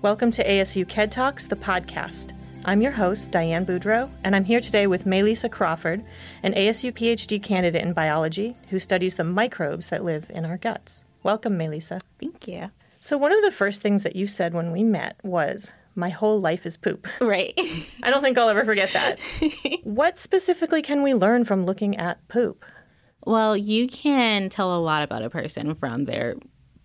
Welcome to ASU KED Talks, the podcast. I'm your host, Diane Boudreau, and I'm here today with Maylisa Crawford, an ASU PhD candidate in biology who studies the microbes that live in our guts. Welcome, Maylisa. Thank you. So, one of the first things that you said when we met was, My whole life is poop. Right. I don't think I'll ever forget that. what specifically can we learn from looking at poop? Well, you can tell a lot about a person from their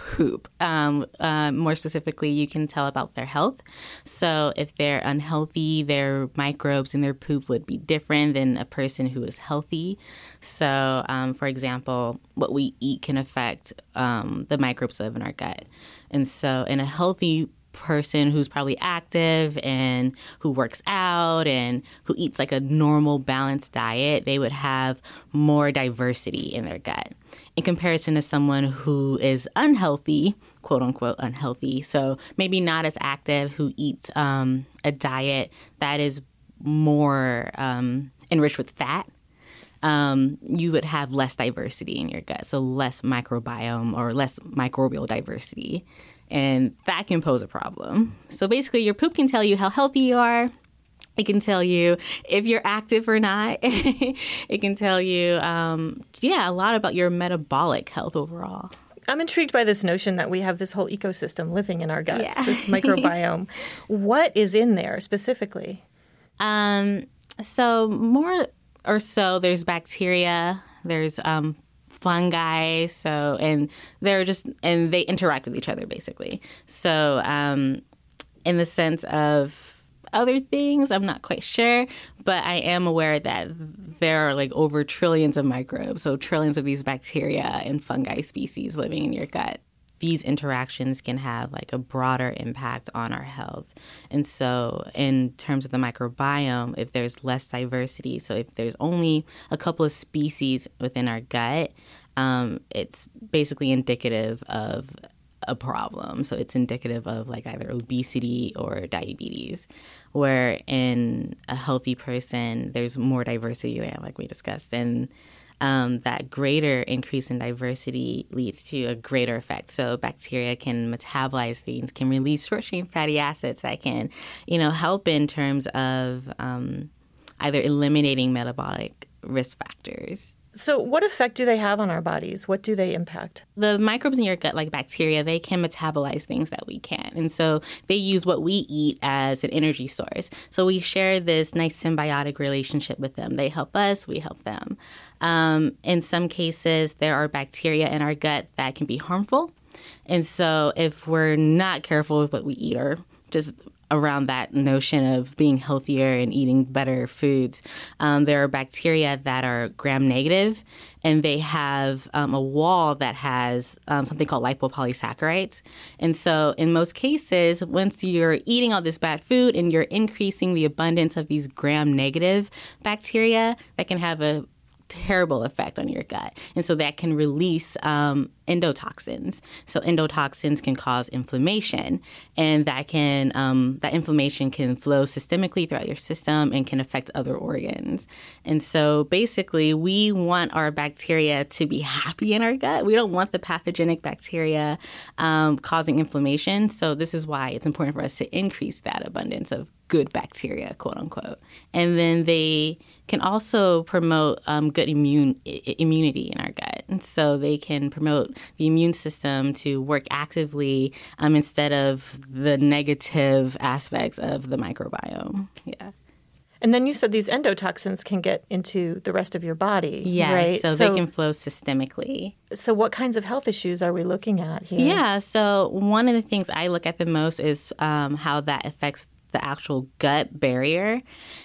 poop. Um, uh, more specifically, you can tell about their health. So, if they're unhealthy, their microbes in their poop would be different than a person who is healthy. So, um, for example, what we eat can affect um, the microbes that live in our gut. And so, in a healthy person who's probably active and who works out and who eats like a normal balanced diet, they would have more diversity in their gut in comparison to someone who is unhealthy, quote unquote unhealthy. So maybe not as active, who eats um, a diet that is more um, enriched with fat. Um, you would have less diversity in your gut, so less microbiome or less microbial diversity and that can pose a problem. So basically, your poop can tell you how healthy you are. It can tell you if you're active or not. it can tell you, um, yeah, a lot about your metabolic health overall. I'm intrigued by this notion that we have this whole ecosystem living in our guts, yeah. this microbiome. what is in there specifically? Um, so, more or so, there's bacteria, there's um, fungi. So, and they're just, and they interact with each other basically. So, um, in the sense of other things, I'm not quite sure, but I am aware that there are like over trillions of microbes, so trillions of these bacteria and fungi species living in your gut these interactions can have like a broader impact on our health. And so, in terms of the microbiome, if there's less diversity, so if there's only a couple of species within our gut, um, it's basically indicative of a problem. So it's indicative of like either obesity or diabetes. Where in a healthy person, there's more diversity, like we discussed, and um, that greater increase in diversity leads to a greater effect. So bacteria can metabolize things, can release short chain fatty acids that can, you know, help in terms of um, either eliminating metabolic risk factors so, what effect do they have on our bodies? What do they impact? The microbes in your gut, like bacteria, they can metabolize things that we can't. And so they use what we eat as an energy source. So, we share this nice symbiotic relationship with them. They help us, we help them. Um, in some cases, there are bacteria in our gut that can be harmful. And so, if we're not careful with what we eat or just around that notion of being healthier and eating better foods. Um, there are bacteria that are gram negative, and they have um, a wall that has um, something called lipopolysaccharides. And so, in most cases, once you're eating all this bad food and you're increasing the abundance of these gram negative bacteria, that can have a terrible effect on your gut. And so that can release um, endotoxins. So endotoxins can cause inflammation, and that can um, that inflammation can flow systemically throughout your system and can affect other organs. And so basically, we want our bacteria to be happy in our gut. We don't want the pathogenic bacteria um, causing inflammation. So this is why it's important for us to increase that abundance of good bacteria, quote unquote. And then they can also promote um, good immune I- immunity in our gut. And so they can promote the immune system to work actively um, instead of the negative aspects of the microbiome. Yeah. And then you said these endotoxins can get into the rest of your body. Yeah, right? so, so, they can flow systemically. So, what kinds of health issues are we looking at here? Yeah, so one of the things I look at the most is um, how that affects the actual gut barrier.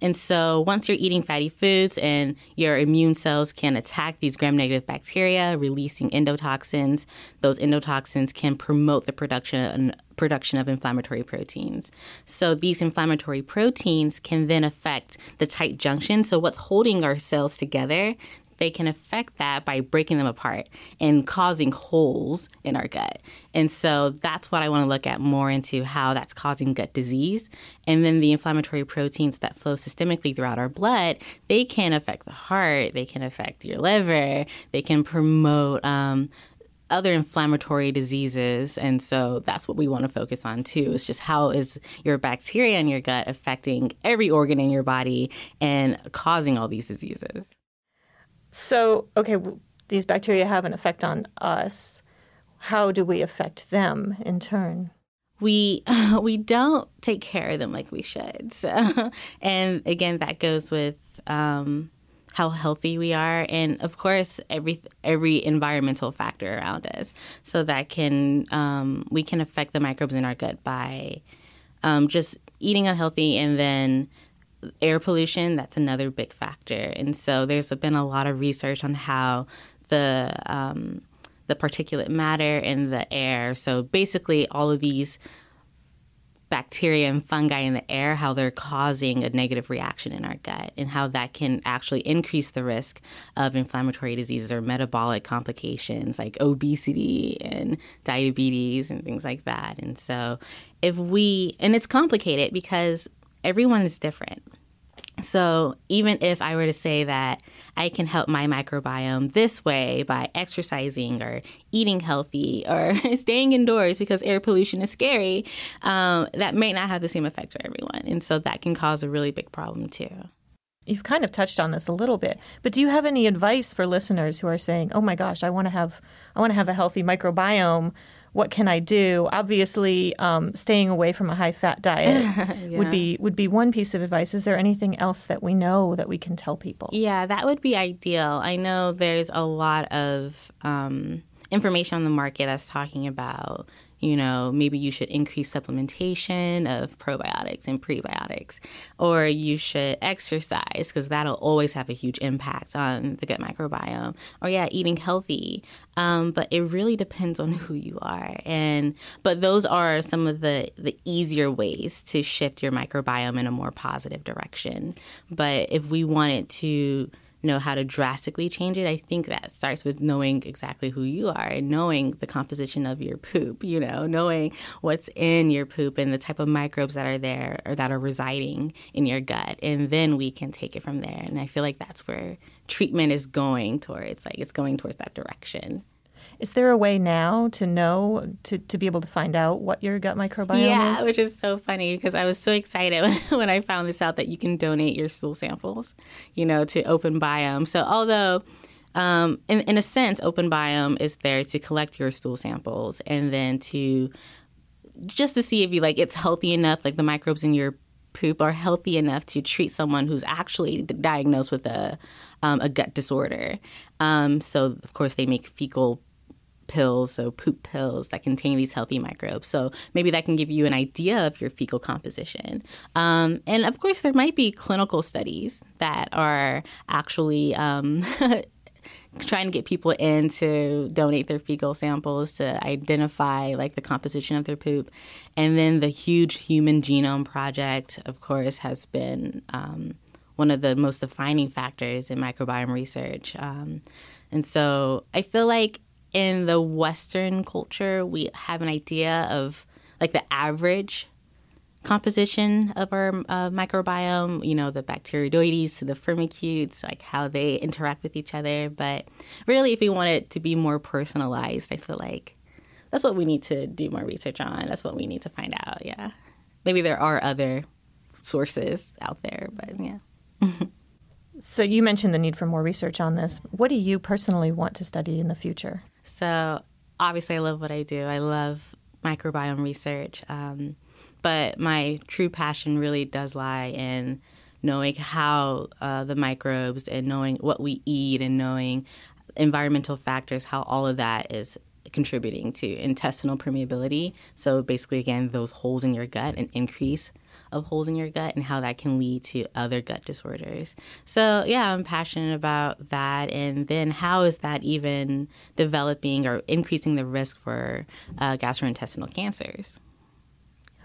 And so once you're eating fatty foods and your immune cells can attack these gram negative bacteria, releasing endotoxins, those endotoxins can promote the production production of inflammatory proteins. So these inflammatory proteins can then affect the tight junction. So what's holding our cells together they can affect that by breaking them apart and causing holes in our gut. And so that's what I want to look at more into how that's causing gut disease. And then the inflammatory proteins that flow systemically throughout our blood, they can affect the heart, they can affect your liver, they can promote um, other inflammatory diseases. And so that's what we want to focus on too. Is just how is your bacteria in your gut affecting every organ in your body and causing all these diseases. So, okay, these bacteria have an effect on us. How do we affect them in turn? we we don't take care of them like we should. So, and again, that goes with um, how healthy we are, and of course, every every environmental factor around us. So that can um, we can affect the microbes in our gut by um, just eating unhealthy, and then air pollution. That's another big factor. And so there's been a lot of research on how the um, the particulate matter in the air. So basically, all of these bacteria and fungi in the air, how they're causing a negative reaction in our gut, and how that can actually increase the risk of inflammatory diseases or metabolic complications like obesity and diabetes and things like that. And so, if we, and it's complicated because everyone is different. So, even if I were to say that I can help my microbiome this way by exercising or eating healthy or staying indoors because air pollution is scary, um, that may not have the same effect for everyone. And so that can cause a really big problem too. You've kind of touched on this a little bit, but do you have any advice for listeners who are saying, "Oh my gosh, I want to have I want to have a healthy microbiome." What can I do? Obviously, um, staying away from a high fat diet yeah. would be would be one piece of advice. Is there anything else that we know that we can tell people? Yeah, that would be ideal. I know there's a lot of um, information on the market that's talking about you know, maybe you should increase supplementation of probiotics and prebiotics, or you should exercise because that'll always have a huge impact on the gut microbiome. Or yeah, eating healthy. Um, but it really depends on who you are, and but those are some of the the easier ways to shift your microbiome in a more positive direction. But if we wanted to know how to drastically change it, I think that starts with knowing exactly who you are and knowing the composition of your poop, you know, knowing what's in your poop and the type of microbes that are there or that are residing in your gut. And then we can take it from there. And I feel like that's where treatment is going towards, like it's going towards that direction. Is there a way now to know to, to be able to find out what your gut microbiome yeah, is? Yeah, which is so funny because I was so excited when I found this out that you can donate your stool samples, you know, to OpenBiome. So although um, in, in a sense, OpenBiome is there to collect your stool samples and then to just to see if you like it's healthy enough, like the microbes in your poop are healthy enough to treat someone who's actually diagnosed with a um, a gut disorder. Um, so of course they make fecal pills, so poop pills that contain these healthy microbes. So maybe that can give you an idea of your fecal composition. Um, and of course, there might be clinical studies that are actually. Um, trying to get people in to donate their fecal samples to identify like the composition of their poop and then the huge human genome project of course has been um, one of the most defining factors in microbiome research um, and so i feel like in the Western culture, we have an idea of like the average composition of our uh, microbiome, you know, the bacteroidetes to the firmicutes, like how they interact with each other. But really, if we want it to be more personalized, I feel like that's what we need to do more research on. That's what we need to find out. Yeah. Maybe there are other sources out there, but yeah. so you mentioned the need for more research on this. What do you personally want to study in the future? So obviously, I love what I do. I love microbiome research, um, but my true passion really does lie in knowing how uh, the microbes and knowing what we eat and knowing environmental factors, how all of that is contributing to intestinal permeability. So basically, again, those holes in your gut and increase of holes in your gut and how that can lead to other gut disorders. So, yeah, I'm passionate about that. And then, how is that even developing or increasing the risk for uh, gastrointestinal cancers?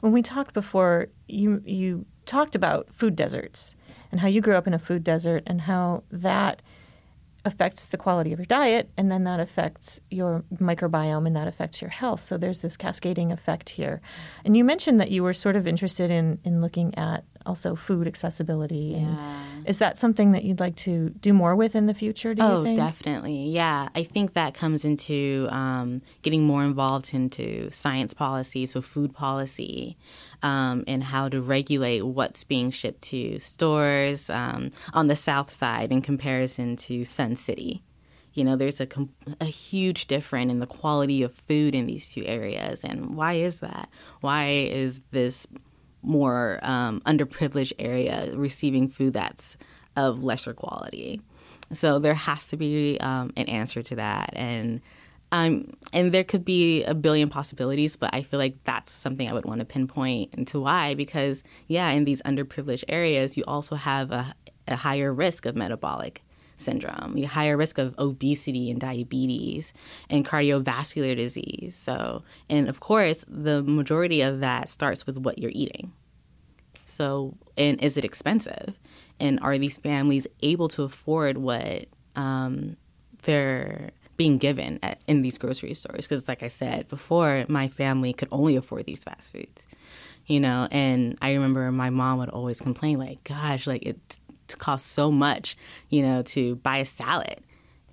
When we talked before, you you talked about food deserts and how you grew up in a food desert and how that affects the quality of your diet, and then that affects your microbiome and that affects your health. So there's this cascading effect here. And you mentioned that you were sort of interested in, in looking at also food accessibility. And Yeah. is that something that you'd like to do more with in the future? Do you Oh, definitely. Yeah. I think that comes into um, getting more involved into science policy, so food policy, um, and how to regulate what's being shipped to stores um, on the south side in comparison to Sun City. You know, there's a, com- a huge difference in the quality of food in these two areas. And why is that? Why is this more um, underprivileged area receiving food that's of lesser quality? So there has to be um, an answer to that, and um, and there could be a billion possibilities, but I feel like that's something I would want to pinpoint into why. Because yeah, in these underprivileged areas, you also have a, a higher risk of metabolic syndrome, you higher risk of obesity and diabetes and cardiovascular disease. So, and of course, the majority of that starts with what you're eating. So, and is it expensive? And are these families able to afford what um, they're being given at, in these grocery stores? Because, like I said before, my family could only afford these fast foods, you know. And I remember my mom would always complain, like, "Gosh, like it costs so much, you know, to buy a salad."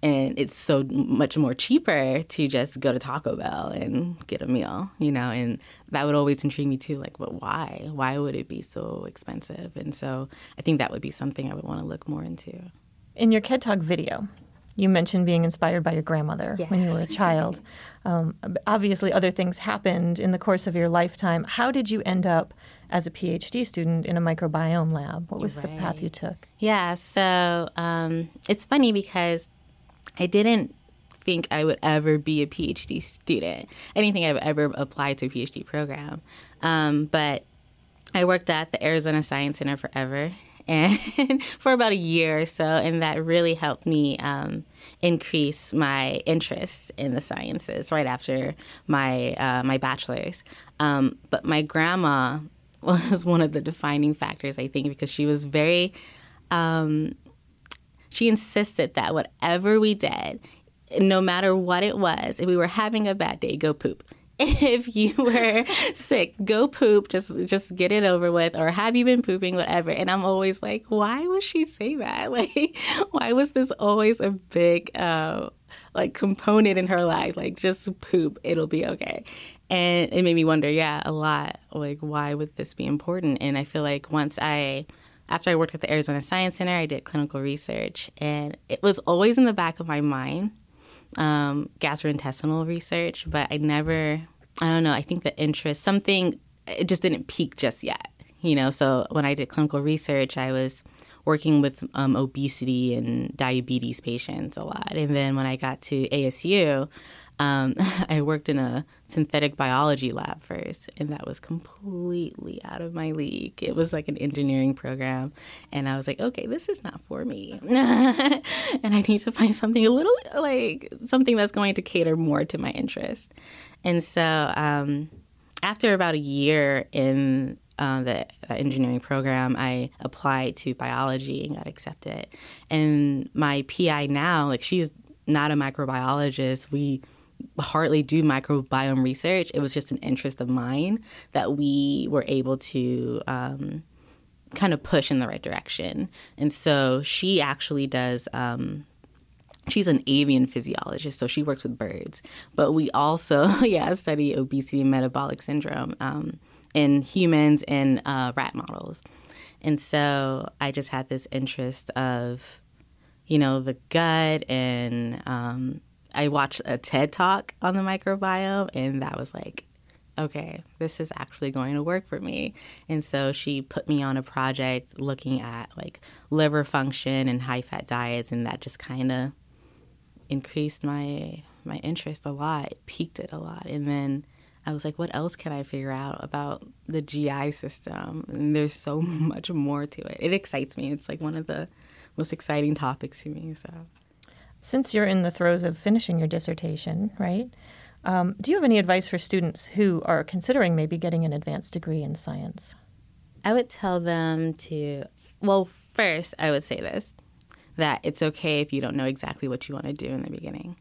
and it's so much more cheaper to just go to Taco Bell and get a meal, you know, and that would always intrigue me too. Like, but why? Why would it be so expensive? And so I think that would be something I would want to look more into. In your KED Talk video, you mentioned being inspired by your grandmother when you were a child. um, obviously, other things happened in the course of your lifetime. How did you end up as a PhD student in a microbiome lab? What was the path you took? Yeah, so um, it's funny because I didn't think I would ever be a PhD student. I didn't think I've ever applied to a PhD program. Um, but I worked at the Arizona Science Center forever. And for about a year or so, and that really helped me um, increase my interest in the sciences right after my uh, my bachelor's. Um, but my grandma was one of the defining factors, I think, because she was very um, she insisted that whatever we did, no matter what it was, if we were having a bad day, go poop. If you were sick, go poop. Just just get it over with. Or have you been pooping? Whatever. And I'm always like, why would she say that? Like, why was this always a big uh, like component in her life? Like, just poop. It'll be okay. And it made me wonder, yeah, a lot. Like, why would this be important? And I feel like once I after I worked at the Arizona Science Center, I did clinical research, and it was always in the back of my mind, um, gastrointestinal research, but I never, I don't know, I think the interest, something, it just didn't peak just yet, you know? So when I did clinical research, I was working with um, obesity and diabetes patients a lot. And then when I got to ASU, um, I worked in a synthetic biology lab first, and that was completely out of my league. It was like an engineering program, and I was like, okay, this is not for me. and I need to find something a little like something that's going to cater more to my interest. And so, um, after about a year in uh, the uh, engineering program, I applied to biology and got accepted. And my PI now, like she's not a microbiologist. We hardly do microbiome research. It was just an interest of mine that we were able to um, kind of push in the right direction. And so she actually does. Um, she's an avian physiologist, so she works with birds. But we also, yeah, study obesity and metabolic syndrome um, in humans and uh, rat models. And so I just had this interest of, you know, the gut and um, I watched a TED talk on the microbiome, and that was like, okay, this is actually going to work for me. And so she put me on a project looking at like liver function and high fat diets, and that just kind of increased my my interest a lot, piqued it a lot, and then. I was like, what else can I figure out about the GI system? And there's so much more to it. It excites me. It's like one of the most exciting topics to me. So Since you're in the throes of finishing your dissertation, right? Um, do you have any advice for students who are considering maybe getting an advanced degree in science? I would tell them to, well, first, I would say this that it's okay if you don't know exactly what you want to do in the beginning.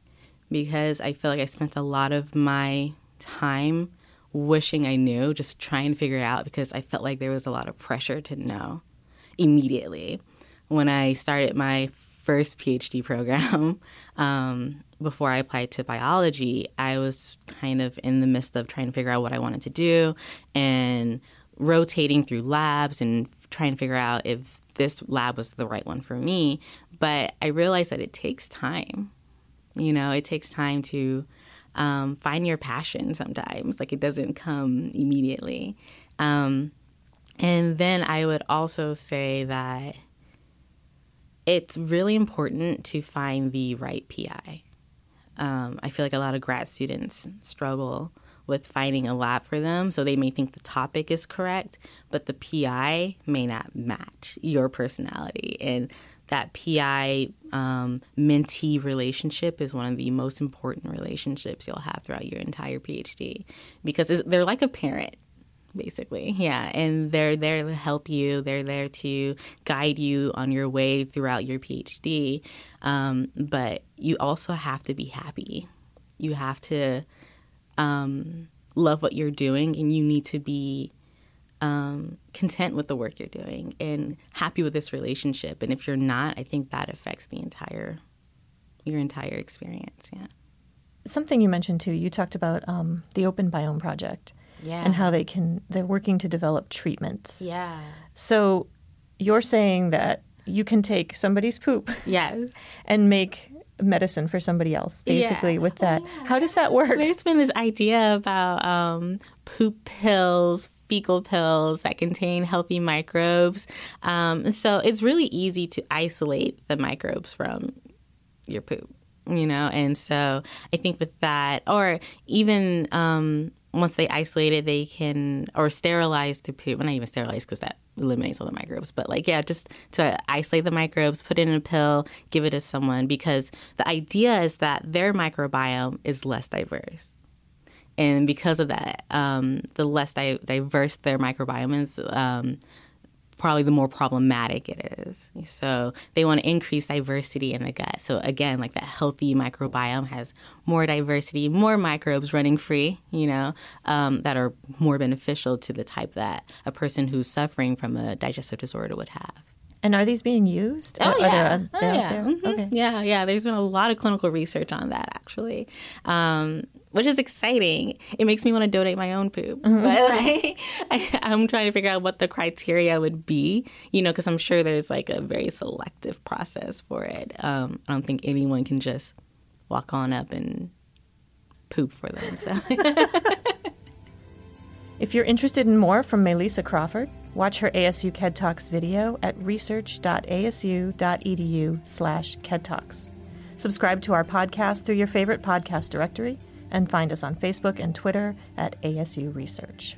Because I feel like I spent a lot of my time wishing I knew, just trying to figure it out because I felt like there was a lot of pressure to know immediately. When I started my first PhD program, um, before I applied to biology, I was kind of in the midst of trying to figure out what I wanted to do and rotating through labs and trying to figure out if this lab was the right one for me. But I realized that it takes time. You know, it takes time to um, find your passion sometimes. Like it doesn't come immediately. Um, and then I would also say that it's really important to find the right PI. Um, I feel like a lot of grad students struggle with finding a lab for them. So they may think the topic is correct, but the PI may not match your personality. And that PI um, mentee relationship is one of the most important relationships you'll have throughout your entire PhD because they're like a parent basically. Yeah. And they're there to help you, they're there to guide you on your way throughout your PhD. Um, but you also have to be happy. You have to um, love what you're doing, and you need to be um, content with the work you're doing and happy with this relationship. And if you're not, I think that affects the entire your entire experience. Yeah. Something you mentioned too. You talked about um, the OpenBiome Project yeah. and how they can they're working to develop treatments. Yeah. So you're saying that you can take somebody's poop yes. and make medicine for somebody else basically yeah. with that. Yeah. How does that work? There's been this idea about um, poop pills, fecal pills that contain healthy microbes. Um, so it's really easy to isolate the microbes from your poop, you know? And so I think with that, or even um, once they isolate it, they can or sterilize the poop. Well, not even sterilize because that eliminates all the microbes. But like, yeah, just to isolate the microbes, put it in a pill, give it to someone because the idea is that their microbiome is less diverse. And because of that, um, the less di- diverse their microbiome is, um, probably the more problematic it is. So they want to increase diversity in the gut. So again, like that healthy microbiome has more diversity, more microbes running free, you know, um, that are more beneficial to the type that a person who's suffering from a digestive disorder would have. And are these being used? Oh, are, yeah. Are oh, yeah. Mm-hmm. Okay. Yeah, yeah. There's been a lot of clinical research on that, actually. Um, which is exciting. It makes me want to donate my own poop. Mm-hmm. But like, I, am trying to figure out what the criteria would be, you know, because I'm sure there's like a very selective process for it. Um, I don't think anyone can just walk on up and poop for them. So. if you're interested in more from Melissa Crawford, watch her ASU KED Talks video at research.asu.edu slash KED Talks. Subscribe to our podcast through your favorite podcast directory and find us on Facebook and Twitter at ASU Research.